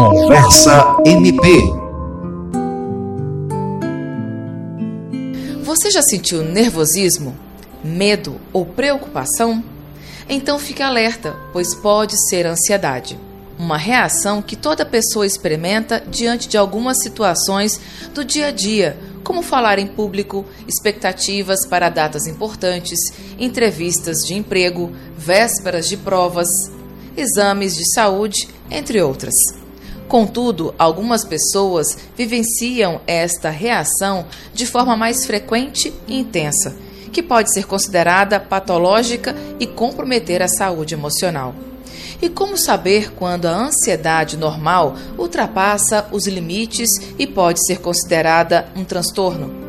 Conversa MP. Você já sentiu nervosismo, medo ou preocupação? Então fique alerta, pois pode ser ansiedade. Uma reação que toda pessoa experimenta diante de algumas situações do dia a dia, como falar em público, expectativas para datas importantes, entrevistas de emprego, vésperas de provas, exames de saúde, entre outras. Contudo, algumas pessoas vivenciam esta reação de forma mais frequente e intensa, que pode ser considerada patológica e comprometer a saúde emocional. E como saber quando a ansiedade normal ultrapassa os limites e pode ser considerada um transtorno?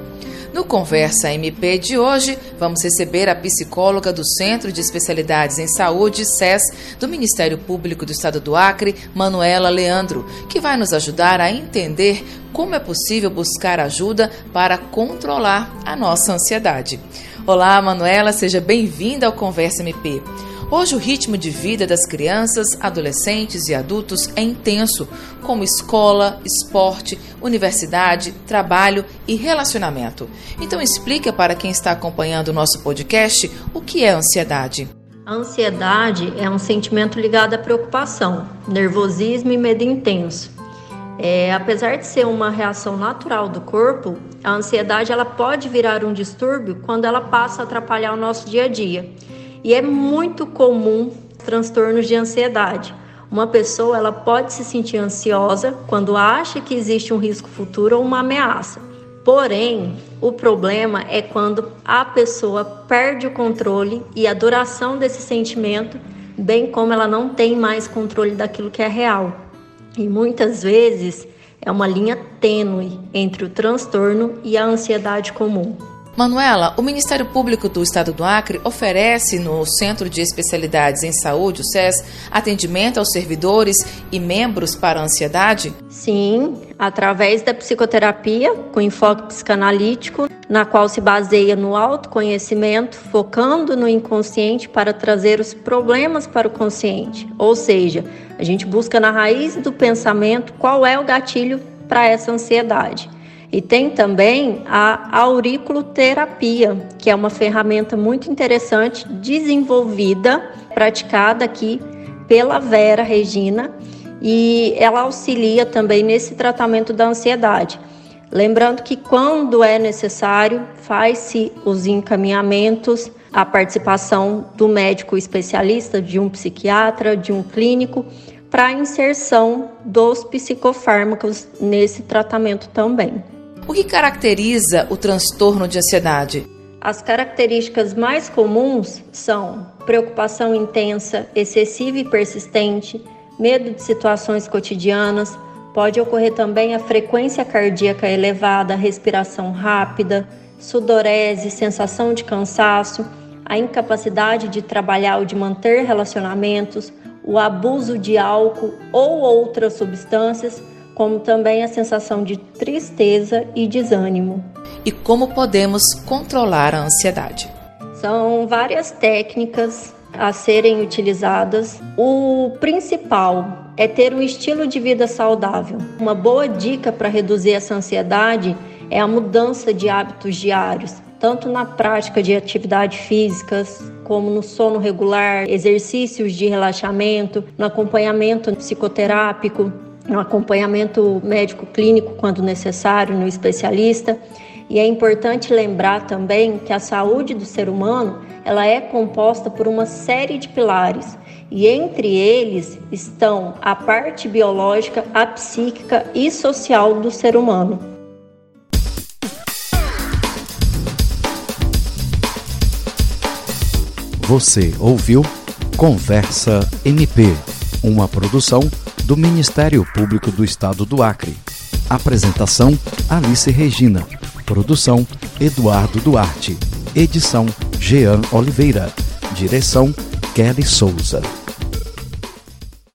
No Conversa MP de hoje, vamos receber a psicóloga do Centro de Especialidades em Saúde, SES, do Ministério Público do Estado do Acre, Manuela Leandro, que vai nos ajudar a entender como é possível buscar ajuda para controlar a nossa ansiedade. Olá, Manuela, seja bem-vinda ao Conversa MP. Hoje o ritmo de vida das crianças, adolescentes e adultos é intenso, como escola, esporte, universidade, trabalho e relacionamento. Então explica para quem está acompanhando o nosso podcast o que é ansiedade. A ansiedade é um sentimento ligado à preocupação, nervosismo e medo intenso. É, apesar de ser uma reação natural do corpo, a ansiedade ela pode virar um distúrbio quando ela passa a atrapalhar o nosso dia a dia e é muito comum transtornos de ansiedade. Uma pessoa ela pode se sentir ansiosa quando acha que existe um risco futuro ou uma ameaça. Porém, o problema é quando a pessoa perde o controle e a duração desse sentimento, bem como ela não tem mais controle daquilo que é real. E muitas vezes é uma linha tênue entre o transtorno e a ansiedade comum. Manuela, o Ministério Público do Estado do Acre oferece no Centro de Especialidades em Saúde, o SES, atendimento aos servidores e membros para a ansiedade? Sim, através da psicoterapia com enfoque psicanalítico, na qual se baseia no autoconhecimento, focando no inconsciente para trazer os problemas para o consciente. Ou seja, a gente busca na raiz do pensamento qual é o gatilho para essa ansiedade. E tem também a auriculoterapia, que é uma ferramenta muito interessante, desenvolvida, praticada aqui pela Vera Regina, e ela auxilia também nesse tratamento da ansiedade. Lembrando que quando é necessário, faz-se os encaminhamentos, a participação do médico especialista, de um psiquiatra, de um clínico, para a inserção dos psicofármacos nesse tratamento também. O que caracteriza o transtorno de ansiedade? As características mais comuns são preocupação intensa, excessiva e persistente, medo de situações cotidianas, pode ocorrer também a frequência cardíaca elevada, respiração rápida, sudorese, sensação de cansaço, a incapacidade de trabalhar ou de manter relacionamentos, o abuso de álcool ou outras substâncias como também a sensação de tristeza e desânimo. E como podemos controlar a ansiedade? São várias técnicas a serem utilizadas. O principal é ter um estilo de vida saudável. Uma boa dica para reduzir essa ansiedade é a mudança de hábitos diários, tanto na prática de atividades físicas, como no sono regular, exercícios de relaxamento, no acompanhamento psicoterápico, no acompanhamento médico clínico quando necessário, no especialista. E é importante lembrar também que a saúde do ser humano ela é composta por uma série de pilares e entre eles estão a parte biológica, a psíquica e social do ser humano. Você ouviu Conversa MP, uma produção do Ministério Público do Estado do Acre. Apresentação: Alice Regina. Produção: Eduardo Duarte. Edição: Jean Oliveira. Direção: Kelly Souza.